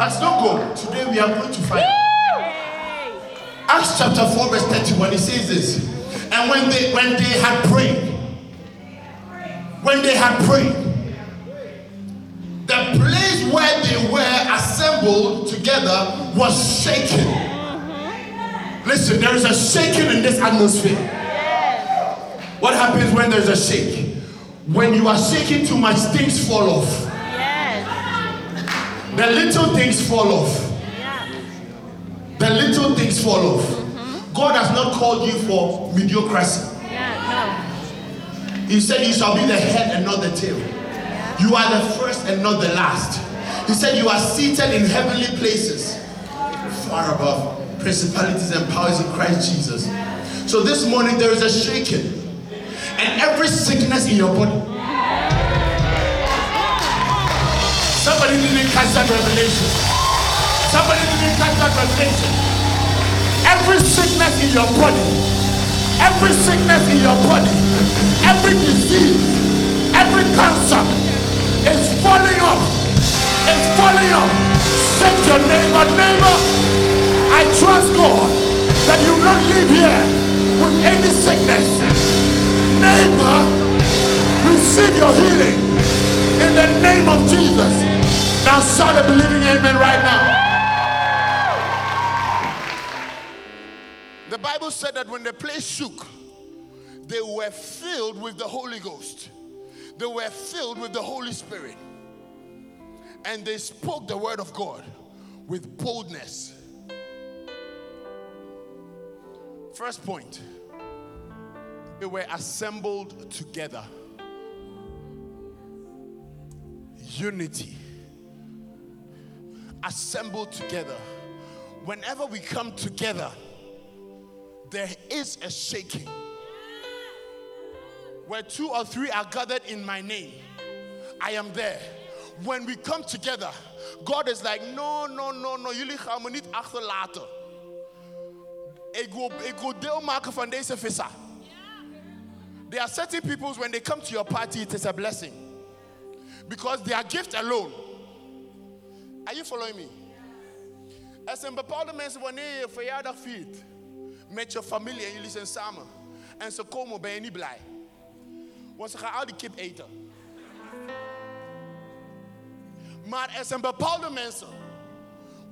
As don't go. Today we are going to find. Acts chapter 4, verse 31, it says this. And when they when they had prayed, when they had prayed, the place where they were assembled together was shaken. Listen, there is a shaking in this atmosphere. What happens when there's a shake? When you are shaking too much, things fall off. The little things fall off. The little things fall off. God has not called you for mediocrity. He said you shall be the head and not the tail. You are the first and not the last. He said you are seated in heavenly places, far above principalities and powers in Christ Jesus. So this morning there is a shaking, and every sickness in your body. Somebody didn't catch that revelation. Somebody didn't catch that revelation. Every sickness in your body, every sickness in your body, every disease, every cancer is falling off. It's falling off. Say your neighbor, neighbor, I trust God that you will not live here with any sickness. Neighbor, receive your healing in the name of Jesus. Now shout a believing amen right now. The Bible said that when the place shook, they were filled with the Holy Ghost. They were filled with the Holy Spirit. And they spoke the word of God with boldness. First point they were assembled together. Unity. Assembled together. Whenever we come together, there is a shaking. Where two or three are gathered in my name, I am there. When we come together, God is like, no, no, no, no, jullie gaan me niet achterlaten. Ik wil, ik wil deel maken van deze. There are certain people when they come to your party, it is a blessing. Because their gift alone. Are you following me? Er zijn bepaalde mensen wanneer je verjaardag viert met je familie en jullie zijn samen. En ze komen, ben je niet blij. Want ze gaan al die kip eten. Maar er zijn bepaalde mensen.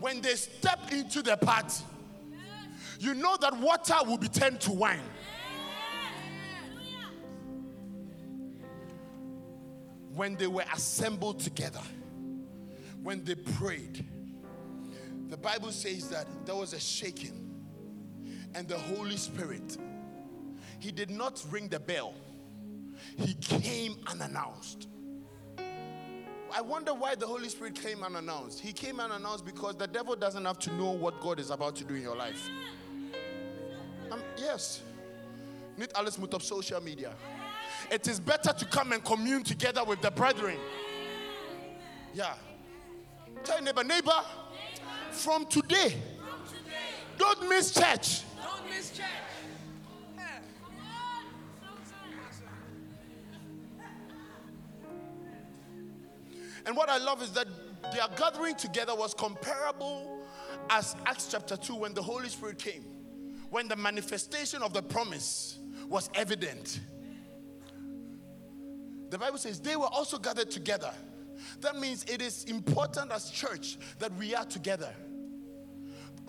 When they step into the party, you know that water will be turned to wine. When they were assembled together, when they prayed, the Bible says that there was a shaking, and the Holy Spirit, He did not ring the bell, He came unannounced. I wonder why the Holy Spirit came unannounced. He came unannounced because the devil doesn't have to know what God is about to do in your life. Um, yes. Niet alles op social media. It is better to come and commune together with the brethren. Yeah. Tell your neighbor, neighbor, from today, don't miss church. Don't miss church. And what I love is that their gathering together was comparable as Acts chapter 2 when the Holy Spirit came, when the manifestation of the promise was evident. The Bible says they were also gathered together. That means it is important as church that we are together.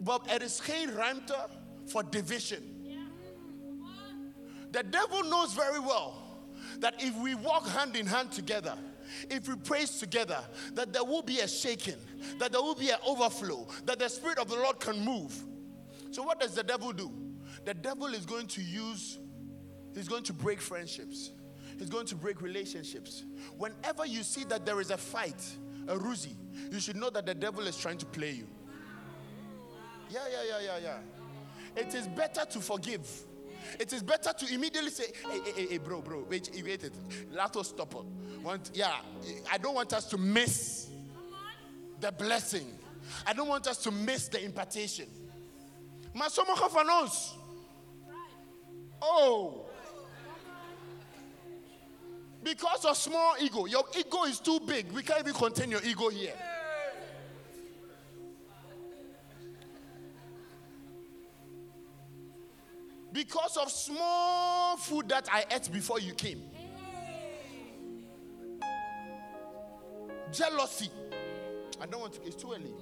But it is geen ruimte for division. The devil knows very well that if we walk hand in hand together, if we praise together, that there will be a shaking, that there will be an overflow, that the Spirit of the Lord can move. So, what does the devil do? The devil is going to use, he's going to break friendships, he's going to break relationships. Whenever you see that there is a fight, a ruzi, you should know that the devil is trying to play you. Yeah, yeah, yeah, yeah, yeah. It is better to forgive. It is better to immediately say, hey, hey, hey, hey bro, bro, wait, wait it. Let us stop. Want, yeah, I don't want us to miss the blessing. I don't want us to miss the impartation. Van. Oh because of small ego. Your ego is too big. We can't even contain your ego here. Because of small food that I ate before you came. Jealousy. I don't want to, it's too early.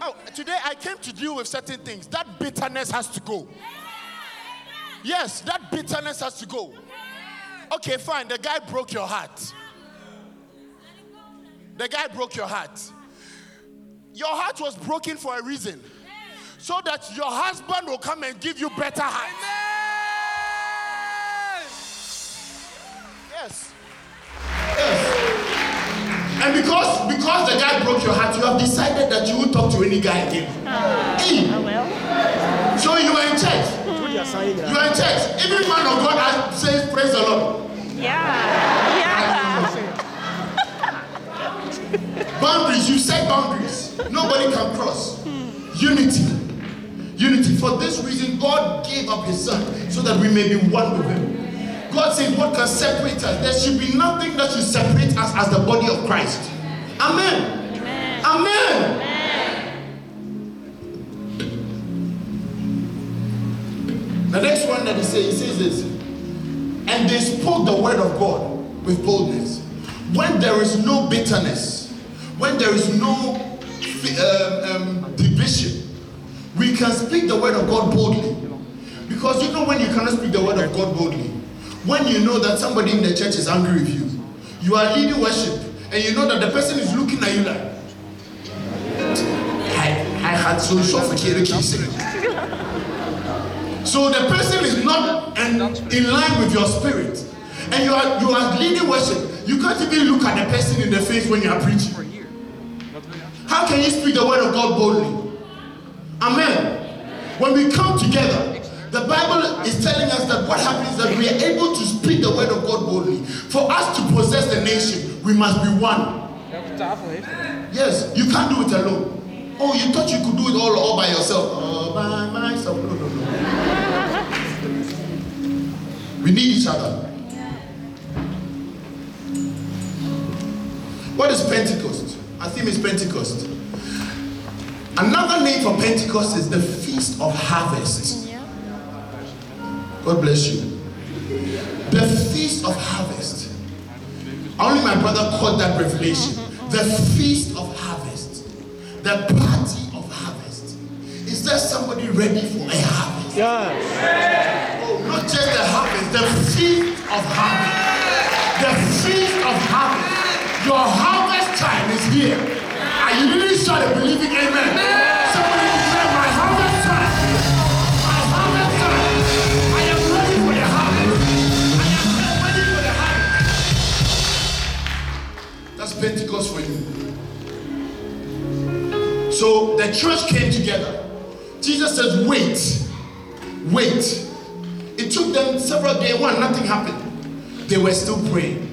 Oh, today I came to deal with certain things. That bitterness has to go. Yes, that bitterness has to go. Okay, fine. The guy broke your heart. The guy broke your heart. Your heart was broken for a reason. So that your husband will come and give you better heart. Yes. Yes. And because because the guy broke your heart, you have decided that you won't talk to any guy again. Ah, hey. Oh, well. So you are in church. You are in church. Every man of God says, Praise the Lord. Yeah. Yeah. Boundaries, you set boundaries. Nobody can cross. Unity. Unity. For this reason, God gave up his son so that we may be one with him. God said, What can separate us? There should be nothing that should separate us as the body of Christ. Amen. Amen. Amen. The next one that he says, he says this. And they spoke the word of God with boldness. When there is no bitterness, when there is no um, um, division, we can speak the word of God boldly. Because you know when you cannot speak the word of God boldly, when you know that somebody in the church is angry with you, you are leading worship, and you know that the person is looking at you like, I, I had so suffocated. So the person is not in, in line with your spirit. And you are you are leading worship. You can't even look at the person in the face when you are preaching. How can you speak the word of God boldly? Amen. When we come together, the Bible is telling us that what happens is that we are able to speak the word of God boldly. For us to possess the nation, we must be one. Yes, you can't do it alone. Oh, you thought you could do it all, all by yourself. All by myself. No, no, no. We need each other. What is Pentecost? Our theme is Pentecost. Another name for Pentecost is the Feast of Harvest. God bless you. The Feast of Harvest. Only my brother caught that revelation. The Feast of Harvest. The party of harvest. Is there somebody ready for a harvest? Yes. Oh, not just the harvest, the feast of harvest. The feast of harvest. Your harvest time is here. Are you really sure believing amen? Somebody declare my harvest time. My harvest time. I am ready for the harvest. I am ready for the harvest. That's Pentecost for you. So the church came together. Jesus says, wait, wait. It took them several days. One, nothing happened. They were still praying.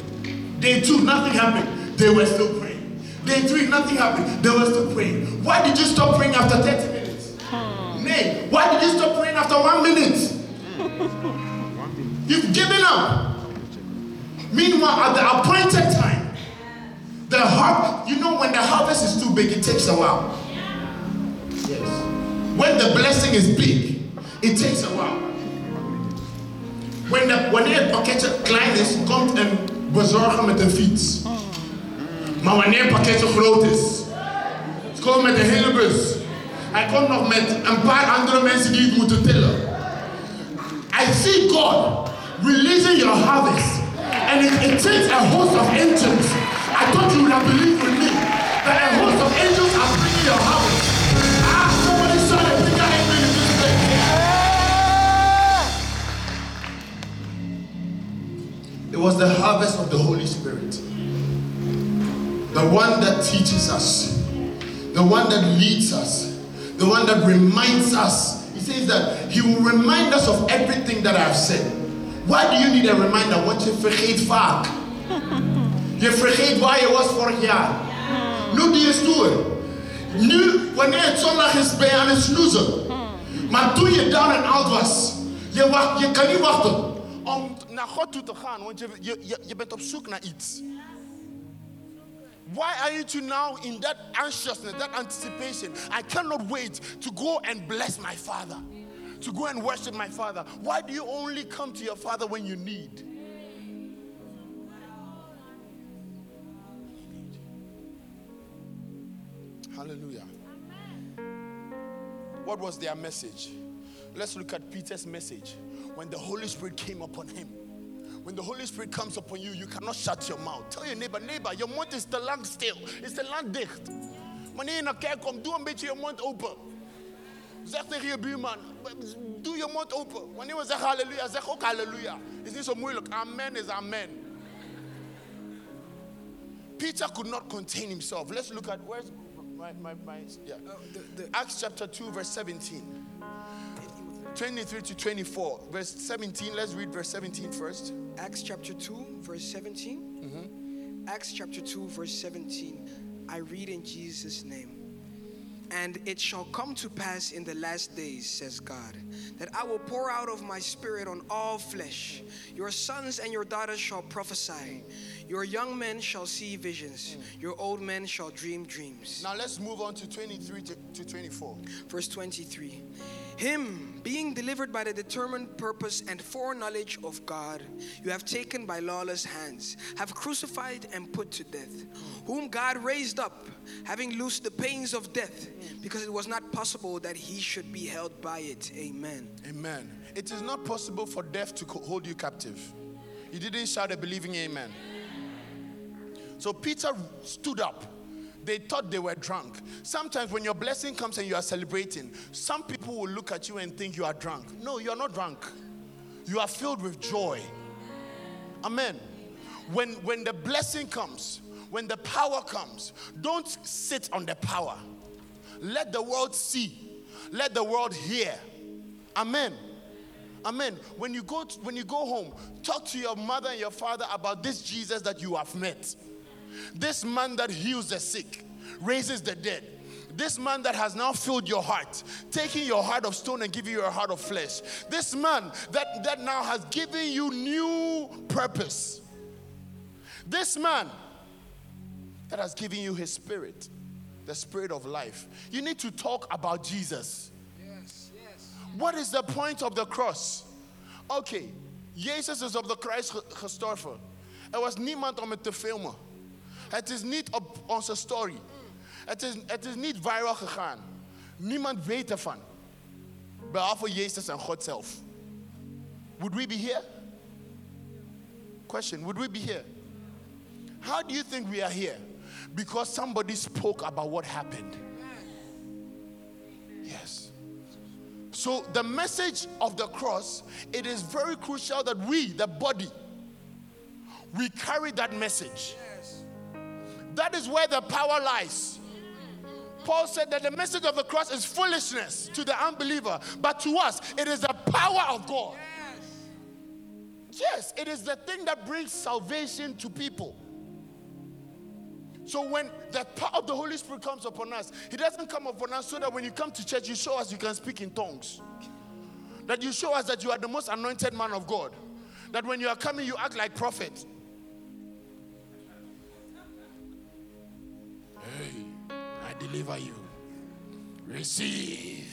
Day two, nothing happened. They were still praying. Day three, nothing happened. They were still praying. Why did you stop praying after 30 minutes? Hmm. Nay, why did you stop praying after one minute? You've given up. Meanwhile, at the appointed time, the har- you know when the harvest is too big, it takes a while. When the blessing is big, it takes a while. When de, wanneer pakketje klein is, komt een bezorger met een fiets. Maar wanneer het pakketje groot is, het komt met een hele bus. Hij komt nog met een paar andere mensen die het moeten tillen. I see God releasing your harvest. And it, it takes a host of angels. I thought you would have believed with me that a host was the harvest of the Holy Spirit. The one that teaches us, the one that leads us, the one that reminds us. He says that he will remind us of everything that I've said. Why do you need a reminder? What you vergeet vaak. Je vergeet waar je was vorig jaar. Nu doe je stoer. Nu, wanneer het zondag is, ben je aan het snoezen. Maar toen je down and out was, je, wacht, je kan niet wachten om naar God toe te gaan, want je, je, je, bent op zoek naar iets. Why aren't you now in that anxiousness, that anticipation? I cannot wait to go and bless my father, to go and worship my father. Why do you only come to your father when you need? Hallelujah. What was their message? Let's look at Peter's message when the Holy Spirit came upon him. When the Holy Spirit comes upon you, you cannot shut your mouth. Tell your neighbor, neighbor, your mouth is the lang still. It's the lang dicht. Wanneer je naar kerk komt, doe een beetje je mond open. Zeg tegen je buurman, doe je mond open. Wanneer we zeggen halleluja, zeg ook halleluja. Is niet zo moeilijk. Amen is amen. Peter could not contain himself. Let's look at where's my, my, my yeah. Uh, the- the- Acts chapter 2, verse 17. 23 to 24. Verse 17. Let's read verse 17 first. Acts chapter 2, verse 17. Mm-hmm. Acts chapter 2, verse 17. I read in Jesus' name. And it shall come to pass in the last days, says God, that I will pour out of my spirit on all flesh. Your sons and your daughters shall prophesy. Your young men shall see visions. Mm. Your old men shall dream dreams. Now let's move on to 23 to, to 24. Verse 23 Him, being delivered by the determined purpose and foreknowledge of God, you have taken by lawless hands, have crucified and put to death, whom God raised up, having loosed the pains of death, because it was not possible that he should be held by it. Amen. Amen. It is not possible for death to hold you captive. You didn't shout a believing amen. So Peter stood up. They thought they were drunk. Sometimes when your blessing comes and you are celebrating, some people will look at you and think you are drunk. No, you are not drunk. You are filled with joy. Amen. When when the blessing comes, when the power comes, don't sit on the power. Let the world see. Let the world hear. Amen. Amen. When you go to, when you go home, talk to your mother and your father about this Jesus that you have met. This man that heals the sick, raises the dead. This man that has now filled your heart, taking your heart of stone and giving you a heart of flesh. This man that, that now has given you new purpose. This man that has given you his spirit, the spirit of life. You need to talk about Jesus. Yes, yes. Wat is the point of the cross? Okay, Jesus is of the Christ ge- gestorven. Er was niemand om het te filmen. Het is niet op onze story. Het is, het is niet viral gegaan. Niemand weet ervan. Behalve Jezus en God zelf. Would we be here? Question Would we be here? How do you think we are here? Because somebody spoke about what happened. Yes. So the message of the cross, it is very crucial that we, the body, we carry that message. That is where the power lies. Paul said that the message of the cross is foolishness to the unbeliever, but to us, it is the power of God. Yes, it is the thing that brings salvation to people. So when the power of the Holy Spirit comes upon us, He doesn't come upon us so that when you come to church, you show us you can speak in tongues. That you show us that you are the most anointed man of God. That when you are coming, you act like prophet. Deliver you. Receive.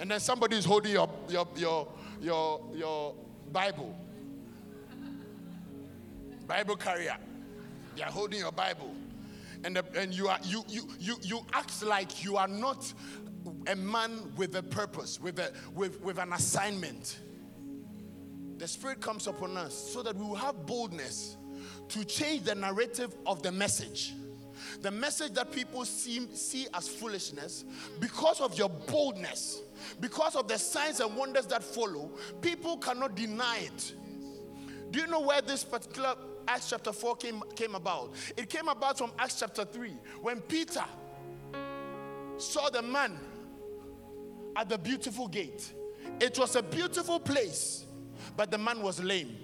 And then somebody is holding your your your your your Bible. Bible carrier. They are holding your Bible. And, the, and you, are, you, you, you, you act like you are not a man with a purpose, with, a, with, with an assignment. The Spirit comes upon us so that we will have boldness to change the narrative of the message. The message that people see, see as foolishness, because of your boldness, because of the signs and wonders that follow, people cannot deny it. Do you know where this particular Acts chapter 4 came, came about? It came about from Acts chapter 3 when Peter saw the man at the beautiful gate. It was a beautiful place, but the man was lame.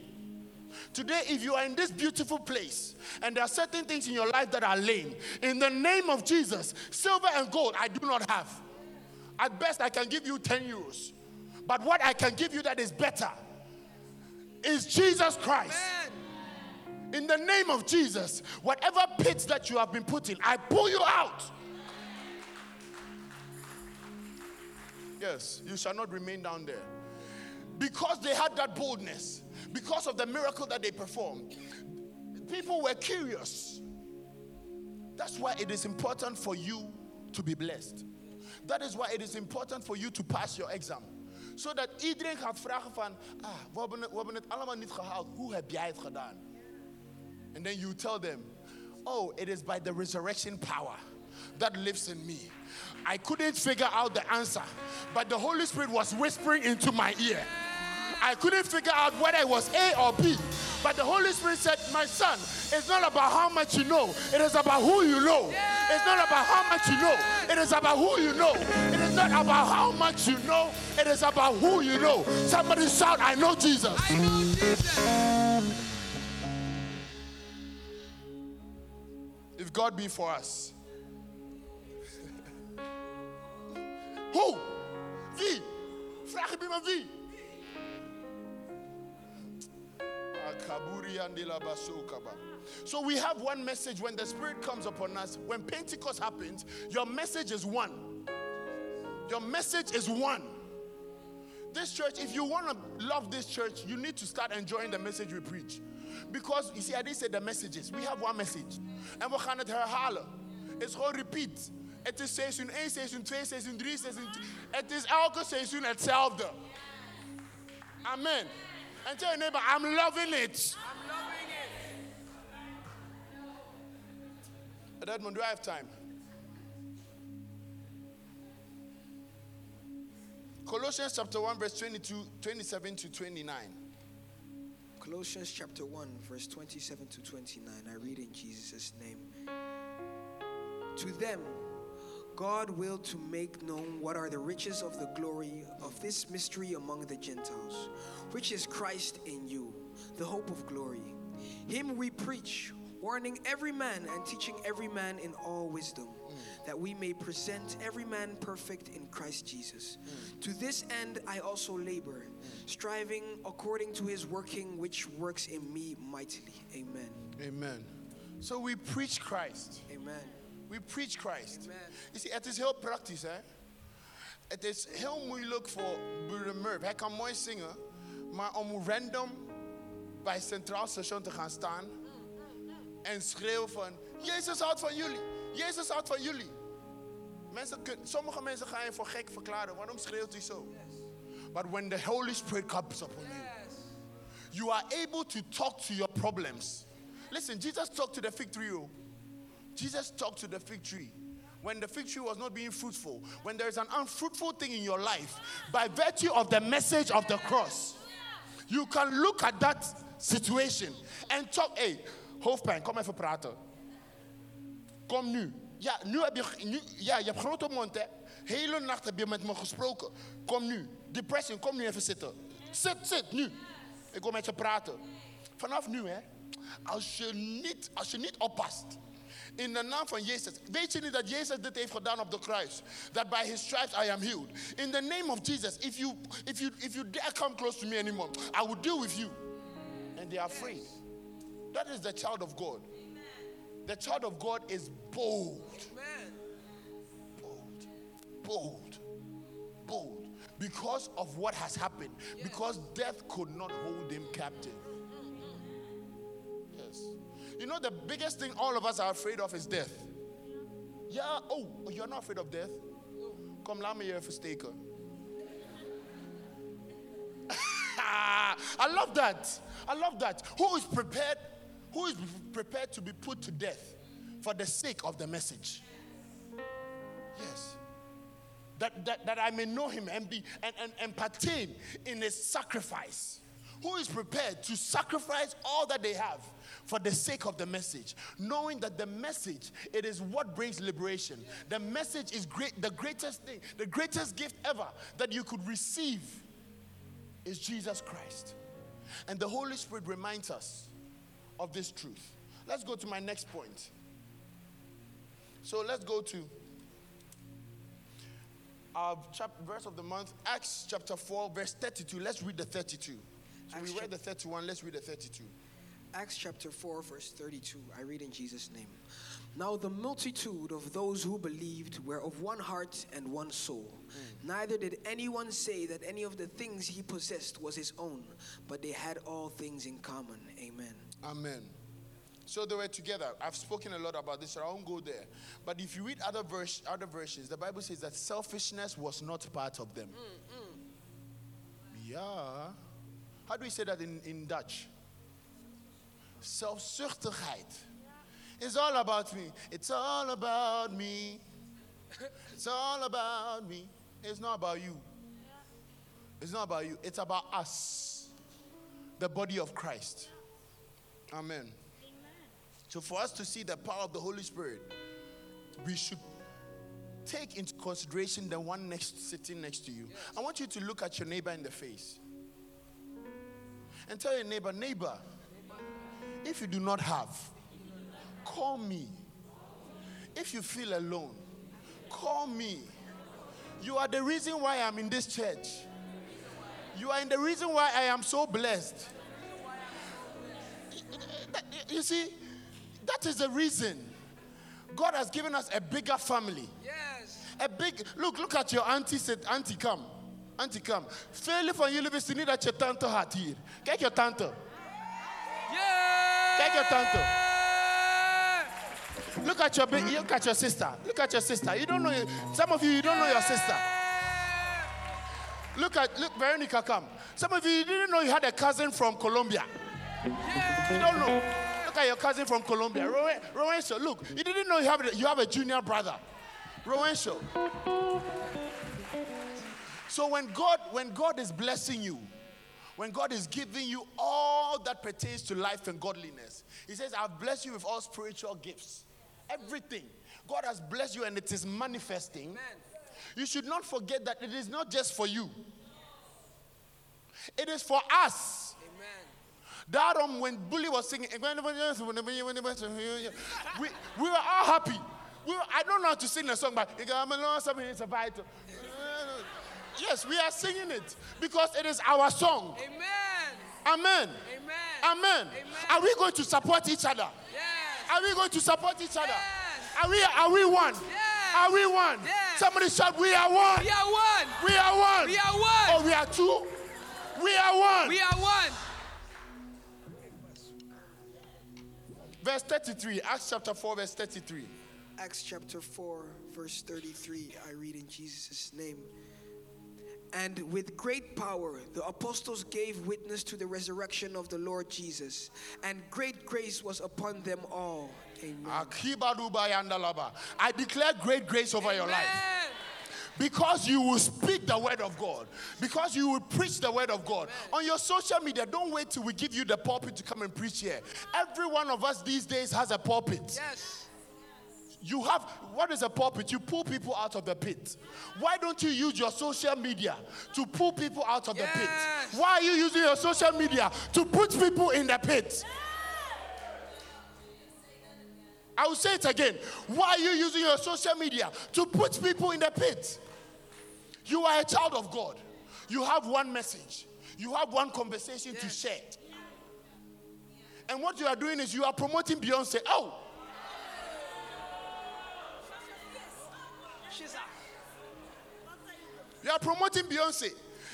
Today, if you are in this beautiful place and there are certain things in your life that are lame, in the name of Jesus, silver and gold I do not have. At best, I can give you 10 euros. But what I can give you that is better is Jesus Christ. In the name of Jesus, whatever pits that you have been put in, I pull you out. Yes, you shall not remain down there. Because they had that boldness, because of the miracle that they performed, people were curious. That's why it is important for you to be blessed. That is why it is important for you to pass your exam. Zodat iedereen gaat vragen van, ah, we hebben, we hebben het allemaal niet gehaald. Hoe heb jij het gedaan? And then you tell them, oh, it is by the resurrection power that lives in me. I couldn't figure out the answer, but the Holy Spirit was whispering into my ear. I couldn't figure out whether it was A or B, but the Holy Spirit said, My son, it's not about how much you know, it is about who you know. It's not about how much you know, it is about who you know. It is not about how much you know, it is about who you know. Somebody shout, I know Jesus. I know Jesus. If God be for us, who? Wie? Vraag ik me wie? So we have one message when the Spirit comes upon us. When Pentecost happens, your message is one. Your message is one. This church, if you want to love this church, you need to start enjoying the message we preach. Because you see, I didn't say the messages. We have one message. And we gaan het herhalen. Is gewoon repeat. Het is seizoen 1, seizoen 2, seizoen 3, seizoen 10. Het is elke seizoen. Amen. And tell your neighbor, I'm loving it. I'm loving it. Edmund, do I have time? Colossians chapter 1, verse 22, 27 to 29. Colossians chapter 1, verse 27 to 29. I read in Jesus' name. To them, God willed to make known what are the riches of the glory of this mystery among the Gentiles, which is Christ in you, the hope of glory. Him we preach, warning every man and teaching every man in all wisdom, that we may present every man perfect in Christ Jesus. To this end I also labor, striving according to his working which works in me mightily. Amen. Amen. So we preach Christ. Amen. We preach Christ. Amen. Je ziet, het is heel praktisch, eh, hè? Het is heel moeilijk voor Broeder Murph. Hij kan mooi zingen, maar om random bij Centraal Station te gaan staan mm, mm, mm. en schreeuwen van, Jezus houdt van jullie, Jezus houdt van jullie. Mensen kun, sommige mensen gaan je voor gek verklaren, waarom schreeuwt hij zo? But when the Holy Spirit comes upon you, you are able to talk to your problems. Listen, Jesus talked to the fig tree. Oh. Jesus talked to the fig tree when the fig tree was not being fruitful. When there is an unfruitful thing in your life, by virtue of the message of the cross, you can look at that situation and talk. Hey, hoofdpijn, kom even praten. Kom nu. Ja, nu heb je, nu, ja, je hebt grote mond, hè. Hele nacht heb je met me gesproken. Kom nu. Depression, kom nu even zitten. Zit, zit, nu. Ik wil met je praten. Vanaf nu, hè. Als je niet, als je niet oppast. In de naam van Jezus. Weet je niet dat Jezus dit heeft gedaan op de kruis? That by his stripes I am healed. In the name of Jesus, if you, if you, if you dare come close to me anymore, I will deal with you. And they are afraid. That is the child of God. The child of God is bold. Bold, bold, bold, because of what has happened, because death could not hold him captive. Yes. You know, the biggest thing all of us are afraid of is death. Yeah, oh, you're not afraid of death? Come, laat me je steken. I love that. I love that. Who is prepared? Who is prepared to be put to death for the sake of the message? Yes. That, that, that I may know him and be and, and, and pertain in his sacrifice. Who is prepared to sacrifice all that they have for the sake of the message, knowing that the message it is what brings liberation. The message is great, the greatest thing, the greatest gift ever that you could receive is Jesus Christ. And the Holy Spirit reminds us of this truth. Let's go to my next point. So let's go to our chap- verse of the month, Acts chapter 4, verse 32. Let's read the 32. So Acts we read the 31, let's read the 32. Acts chapter 4, verse 32. I read in Jesus' name. Now the multitude of those who believed were of one heart and one soul. Mm. Neither did anyone say that any of the things he possessed was his own, but they had all things in common. Amen. Amen. So they were together. I've spoken a lot about this, so I won't go there. But if you read other verse, other versions, the Bible says that selfishness was not part of them. Mm, mm. Yeah. How do we say that in, in Dutch? Zelfzuchtigheid. It's all about me. It's all about me. It's all about me. It's not about you. It's not about you. It's about us, the body of Christ. Amen. So, for us to see the power of the Holy Spirit, we should take into consideration the one next sitting next to you. I want you to look at your neighbor in the face and tell your neighbor, neighbor, if you do not have, call me. If you feel alone, call me. You are the reason why I'm in this church. You are in the reason why I am so blessed. You see, that is the reason God has given us a bigger family. Yes. A big look, look at your auntie said, Auntie, come. Auntie, come. Fairly from university, need that your tante hat here. Get your tante. Yeah. Get your tante. Look at your big, look at your sister. Look at your sister. You don't know some of you you don't know your sister. Look at look, Veronica, come. Some of you, you didn't know you had a cousin from Colombia. Yeah. You don't know. Look at your cousin from Colombia. Rowan look, you didn't know you have, a, you have a junior brother. Shaw. So when God, when God is blessing you, when God is giving you all that pertains to life and godliness, He says, I've blessed you with all spiritual gifts. Everything. God has blessed you and it is manifesting. You should not forget that it is not just for you. It is for us. Amen. That um, when Bully was singing, we, we were all happy. We were, I don't know how to sing the song, but i got something it's a vital. Yes, we are singing it because it is our song. Amen. Amen. Amen. Amen. Amen. Are we going to support each other? Yes. Are we going to support each other? Yes. Are we are we one? Yes. Are we one? Yes. Somebody shout, we are one. We are one. We are one. We are one. Or we are two. We are one. We are one. verse 33. Acts chapter 4, verse 33. Acts chapter 4, verse 33. I read in Jesus' name. And with great power, the apostles gave witness to the resurrection of the Lord Jesus, and great grace was upon them all. Amen. I declare great grace over your life. Because you will speak the word of God. Because you will preach the word of God. On your social media, don't wait till we give you the pulpit to come and preach here. Every one of us these days has a pulpit. Yes. You have, what is a pulpit? You pull people out of the pit. Why don't you use your social media to pull people out of the pit? Why are you using your social media to put people in the pit? I will say it again. Why are you using your social media to put people in the pit? You are a child of God. You have one message, you have one conversation to share. And what you are doing is you are promoting Beyonce. Oh, You are promoting Beyonce.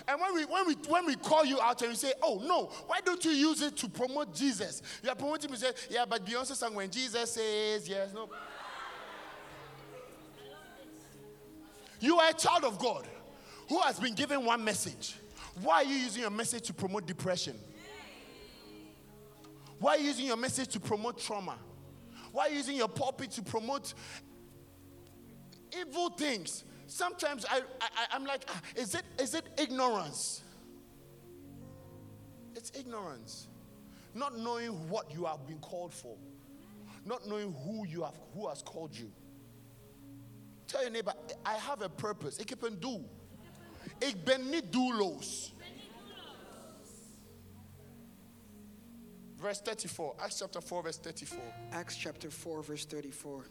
And when we when we when we call you out and we say, oh no, why don't you use it to promote Jesus? You are promoting me say, yeah, but Beyonce sang when Jesus says yes, no. You are a child of God who has been given one message. Why are you using your message to promote depression? Why are you using your message to promote trauma? Why are you using your pulpit to promote evil things. Sometimes I, I, I'm like, ah, is it, is it ignorance? It's ignorance. Not knowing what you have been called for. Not knowing who you have, who has called you. Tell your neighbor, I have a purpose. Ik heb een doel. Ik ben niet doelloos. Verse 34, Acts chapter 4, verse 34. Acts chapter 4, verse 34.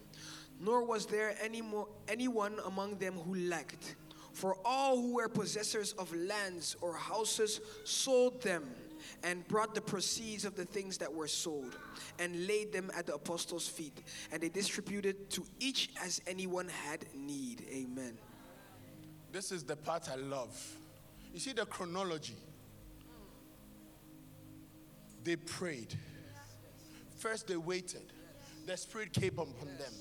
Nor was there any more, anyone among them who lacked, for all who were possessors of lands or houses sold them and brought the proceeds of the things that were sold and laid them at the apostles' feet. And they distributed to each as anyone had need. Amen. This is the part I love. You see the chronology. They prayed. First, they waited. The Spirit came upon them.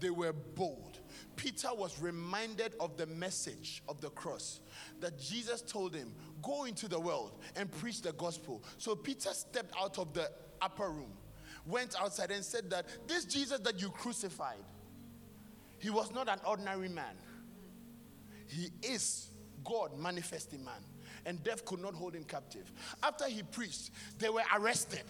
They were bold. Peter was reminded of the message of the cross that Jesus told him, Go into the world and preach the gospel. So Peter stepped out of the upper room, went outside, and said that this Jesus that you crucified, he was not an ordinary man. He is God manifesting man. And death could not hold him captive. After he preached, they were arrested.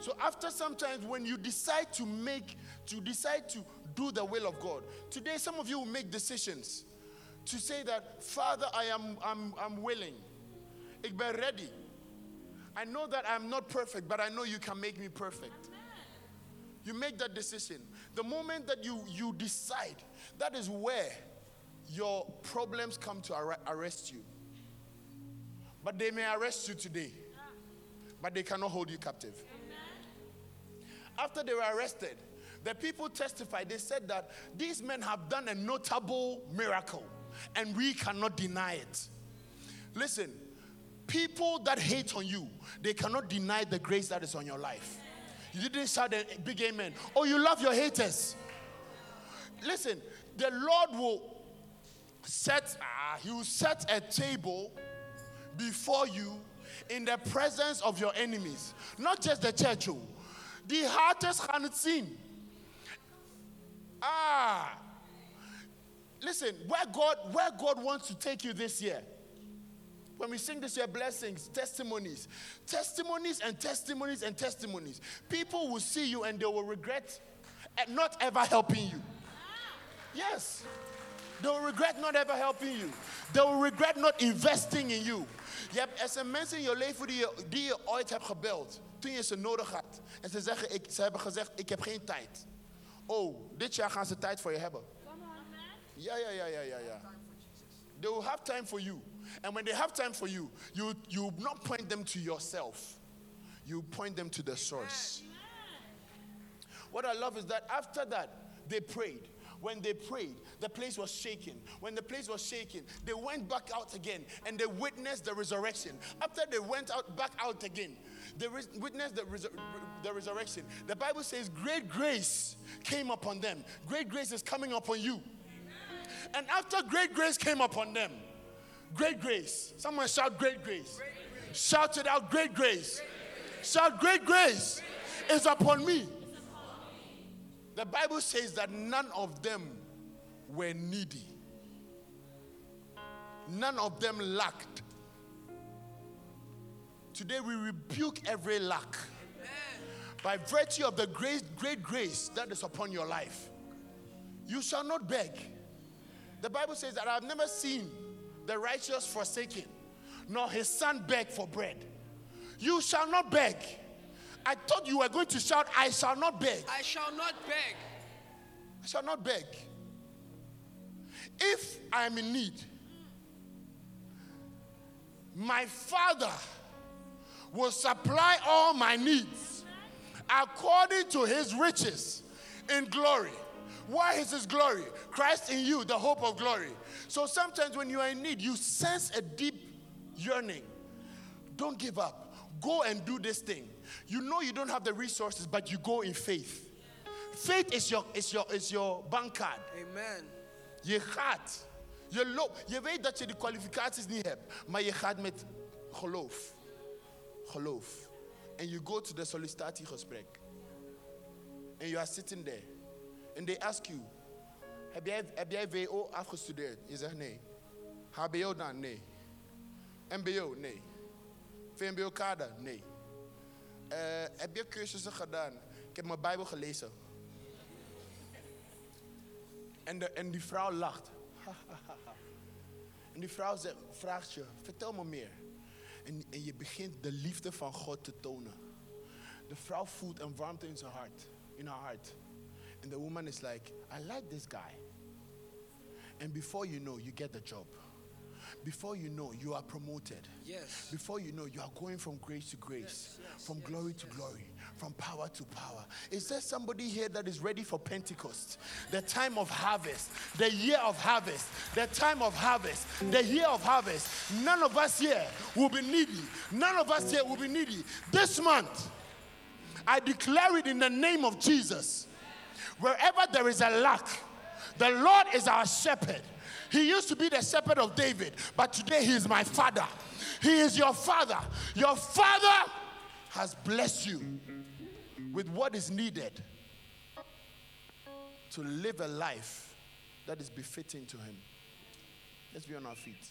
So after sometimes when you decide to make, to decide to do the will of God, today some of you will make decisions to say that, Father, I am I'm, I'm willing. Ik ben ready. I know that I'm not perfect, but I know you can make me perfect. You make that decision. The moment that you, you decide, that is where your problems come to arre- arrest you. But they may arrest you today, ah. but they cannot hold you captive. After they were arrested, the people testified. They said that these men have done a notable miracle, and we cannot deny it. Listen, people that hate on you, they cannot deny the grace that is on your life. You didn't shout a big amen. Oh, you love your haters. Listen, the Lord will set, ah, He will set a table before you in the presence of your enemies. Not just the church, oh. the hardest het zien. Ah, listen, where God, where God wants to take you this year. When we sing this year, blessings, testimonies, testimonies and testimonies and testimonies. People will see you and they will regret not ever helping you. Yes. They will regret not ever helping you. They will regret not investing in you. Je hebt, mensen in je leven die je, die je ooit hebt gebeld. Toen je ze nodig had. En ze, zeggen, ik, ze hebben gezegd, ik heb geen tijd. Oh, dit jaar gaan ze tijd voor je hebben. Ja, ja, ja, ja, ja, ja. They will have time for you. And when they have time for you, you, you will not point them to yourself. You point them to the source. What I love is that after that, they prayed. When they prayed, the place was shaking. When the place was shaking, they went back out again and they witnessed the resurrection. After they went out back out again, they witnessed the, the resurrection. The Bible says, Great grace came upon them. Great grace is coming upon you. And after great grace came upon them, great grace. Someone shout, Great grace. Shout it out, Great grace. Shout, Great grace is upon me. The Bible says that none of them were needy, none of them lacked. Today we rebuke every lack by virtue of the great, great grace that is upon your life. You shall not beg. The Bible says that I've never seen the righteous forsaken, nor his son beg for bread. You shall not beg. I thought you were going to shout, I shall not beg. I shall not beg. I shall not beg. If I am in need, my Father will supply all my needs according to his riches in glory. Why is his glory? Christ in you, the hope of glory. So sometimes when you are in need, you sense a deep yearning. Don't give up. Go and do this thing. You know you don't have the resources, but you go in faith. Faith is your, is your, is your bank card. Amen. Je gaat. Je loopt. Je weet dat je de kwalificaties niet hebt. Maar je gaat met geloof. Geloof. And you go to the sollicitatiegesprek. And you are sitting there. And they ask. Heb jij, heb WO afgestudeerd? Je zegt nee. HBO dan? Nee. MBO? Nee. VMBO-kader? Nee. Eh, heb je cursussen gedaan? Ik heb mijn Bijbel gelezen. En, de, en die vrouw lacht. en die vrouw zegt, vraagt je, vertel me meer. En, en je begint de liefde van God te tonen. De vrouw voelt een warmte in zijn hart, in haar hart. And the woman is like, I like this guy. And before you know, you get the job. before you know, you are promoted. Yes. Before you know, you are going from grace to grace, yes, from yes, glory to glory, from power to power. Is there somebody here that is ready for Pentecost? The time of harvest, the year of harvest, the time of harvest, the year of harvest. None of us here will be needy. None of us here will be needy. This month, I declare it in the name of Jesus. Wherever there is a lack, the Lord is our shepherd. He used to be the shepherd of David, but today he is my father. He is your father. Your father has blessed you with what is needed to live a life that is befitting to him. Let's be on our feet.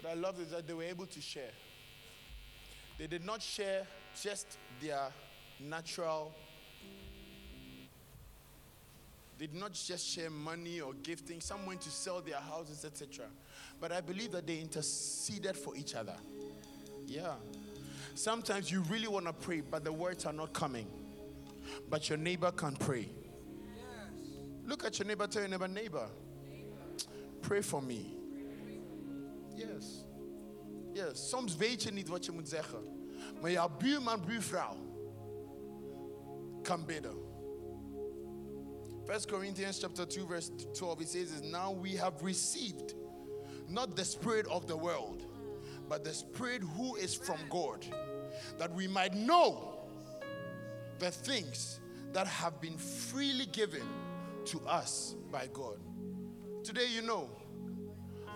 What I love is that they were able to share. They did not share just their natural, they did not just share money or gifting. Some went to sell their houses, etc. But I believe that they interceded for each other. Yeah. Sometimes you really want to pray, but the words are not coming. But your neighbor can pray. Yes. Look at your neighbor, tell your neighbor, neighbor, pray for me. Yes. Yes, soms weet je niet wat je moet zeggen. Maar jouw buurman, buurvrouw kan bidden. 1 Corinthians chapter 2 verse 12 it says is now we have received not the spirit of the world but the spirit who is from God that we might know the things that have been freely given to us by God. Today you know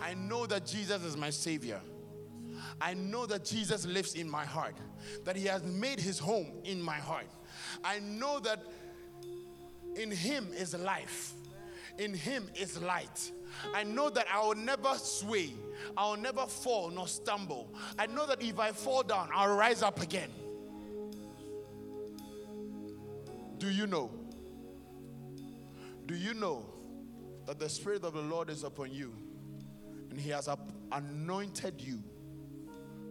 I know that Jesus is my Savior. I know that Jesus lives in my heart, that He has made His home in my heart. I know that in Him is life, in Him is light. I know that I will never sway, I will never fall nor stumble. I know that if I fall down, I'll rise up again. Do you know? Do you know that the Spirit of the Lord is upon you? And he has anointed you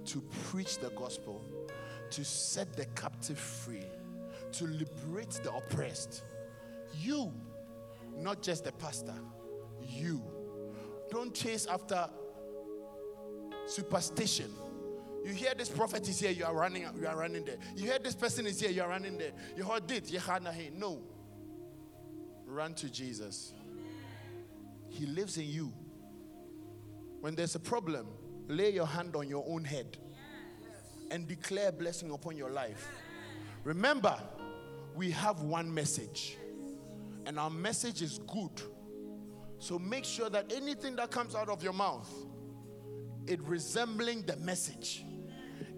to preach the gospel, to set the captive free, to liberate the oppressed. You, not just the pastor, you. Don't chase after superstition. You hear this prophet is here, you are running, you are running there. You hear this person is here, you are running there. You heard it, you heard No. Run to Jesus. He lives in you. When there's a problem, lay your hand on your own head and declare blessing upon your life. Remember, we have one message, and our message is good. So make sure that anything that comes out of your mouth, it resembling the message.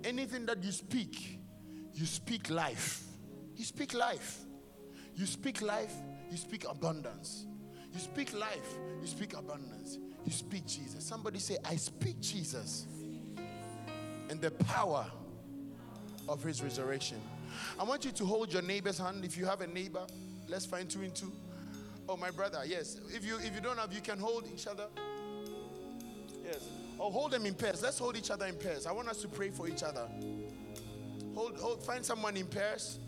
Anything that you speak, you speak life. You speak life. You speak life, you speak abundance. You speak life, you speak abundance. You speak Jesus. Somebody say, I speak Jesus and the power of his resurrection. I want you to hold your neighbor's hand. If you have a neighbor, let's find two and two. Oh, my brother, yes. If you if you don't have, you can hold each other. Yes. Or hold them in pairs. Let's hold each other in pairs. I want us to pray for each other. Hold, hold, find someone in pairs.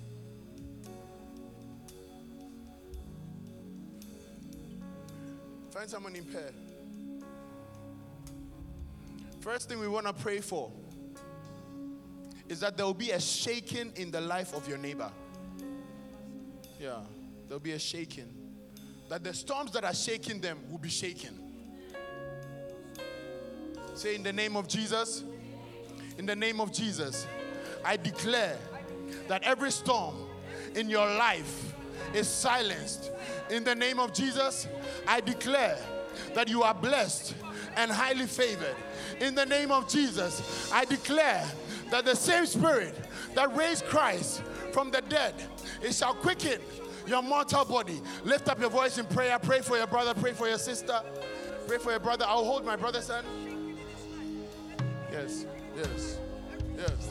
Find someone in pair. First thing we want to pray for is that there will be a shaking in the life of your neighbor. Yeah, there'll be a shaking. That the storms that are shaking them will be shaken. Say, in the name of Jesus, in the name of Jesus, I declare that every storm in your life is silenced. In the name of Jesus, I declare that you are blessed and highly favored. In the name of Jesus, I declare that the same spirit that raised Christ from the dead, it shall quicken your mortal body. Lift up your voice in prayer. Pray for your brother, pray for your sister, pray for your brother. I'll hold my brother's hand. Yes, yes, yes.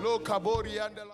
Lo andela.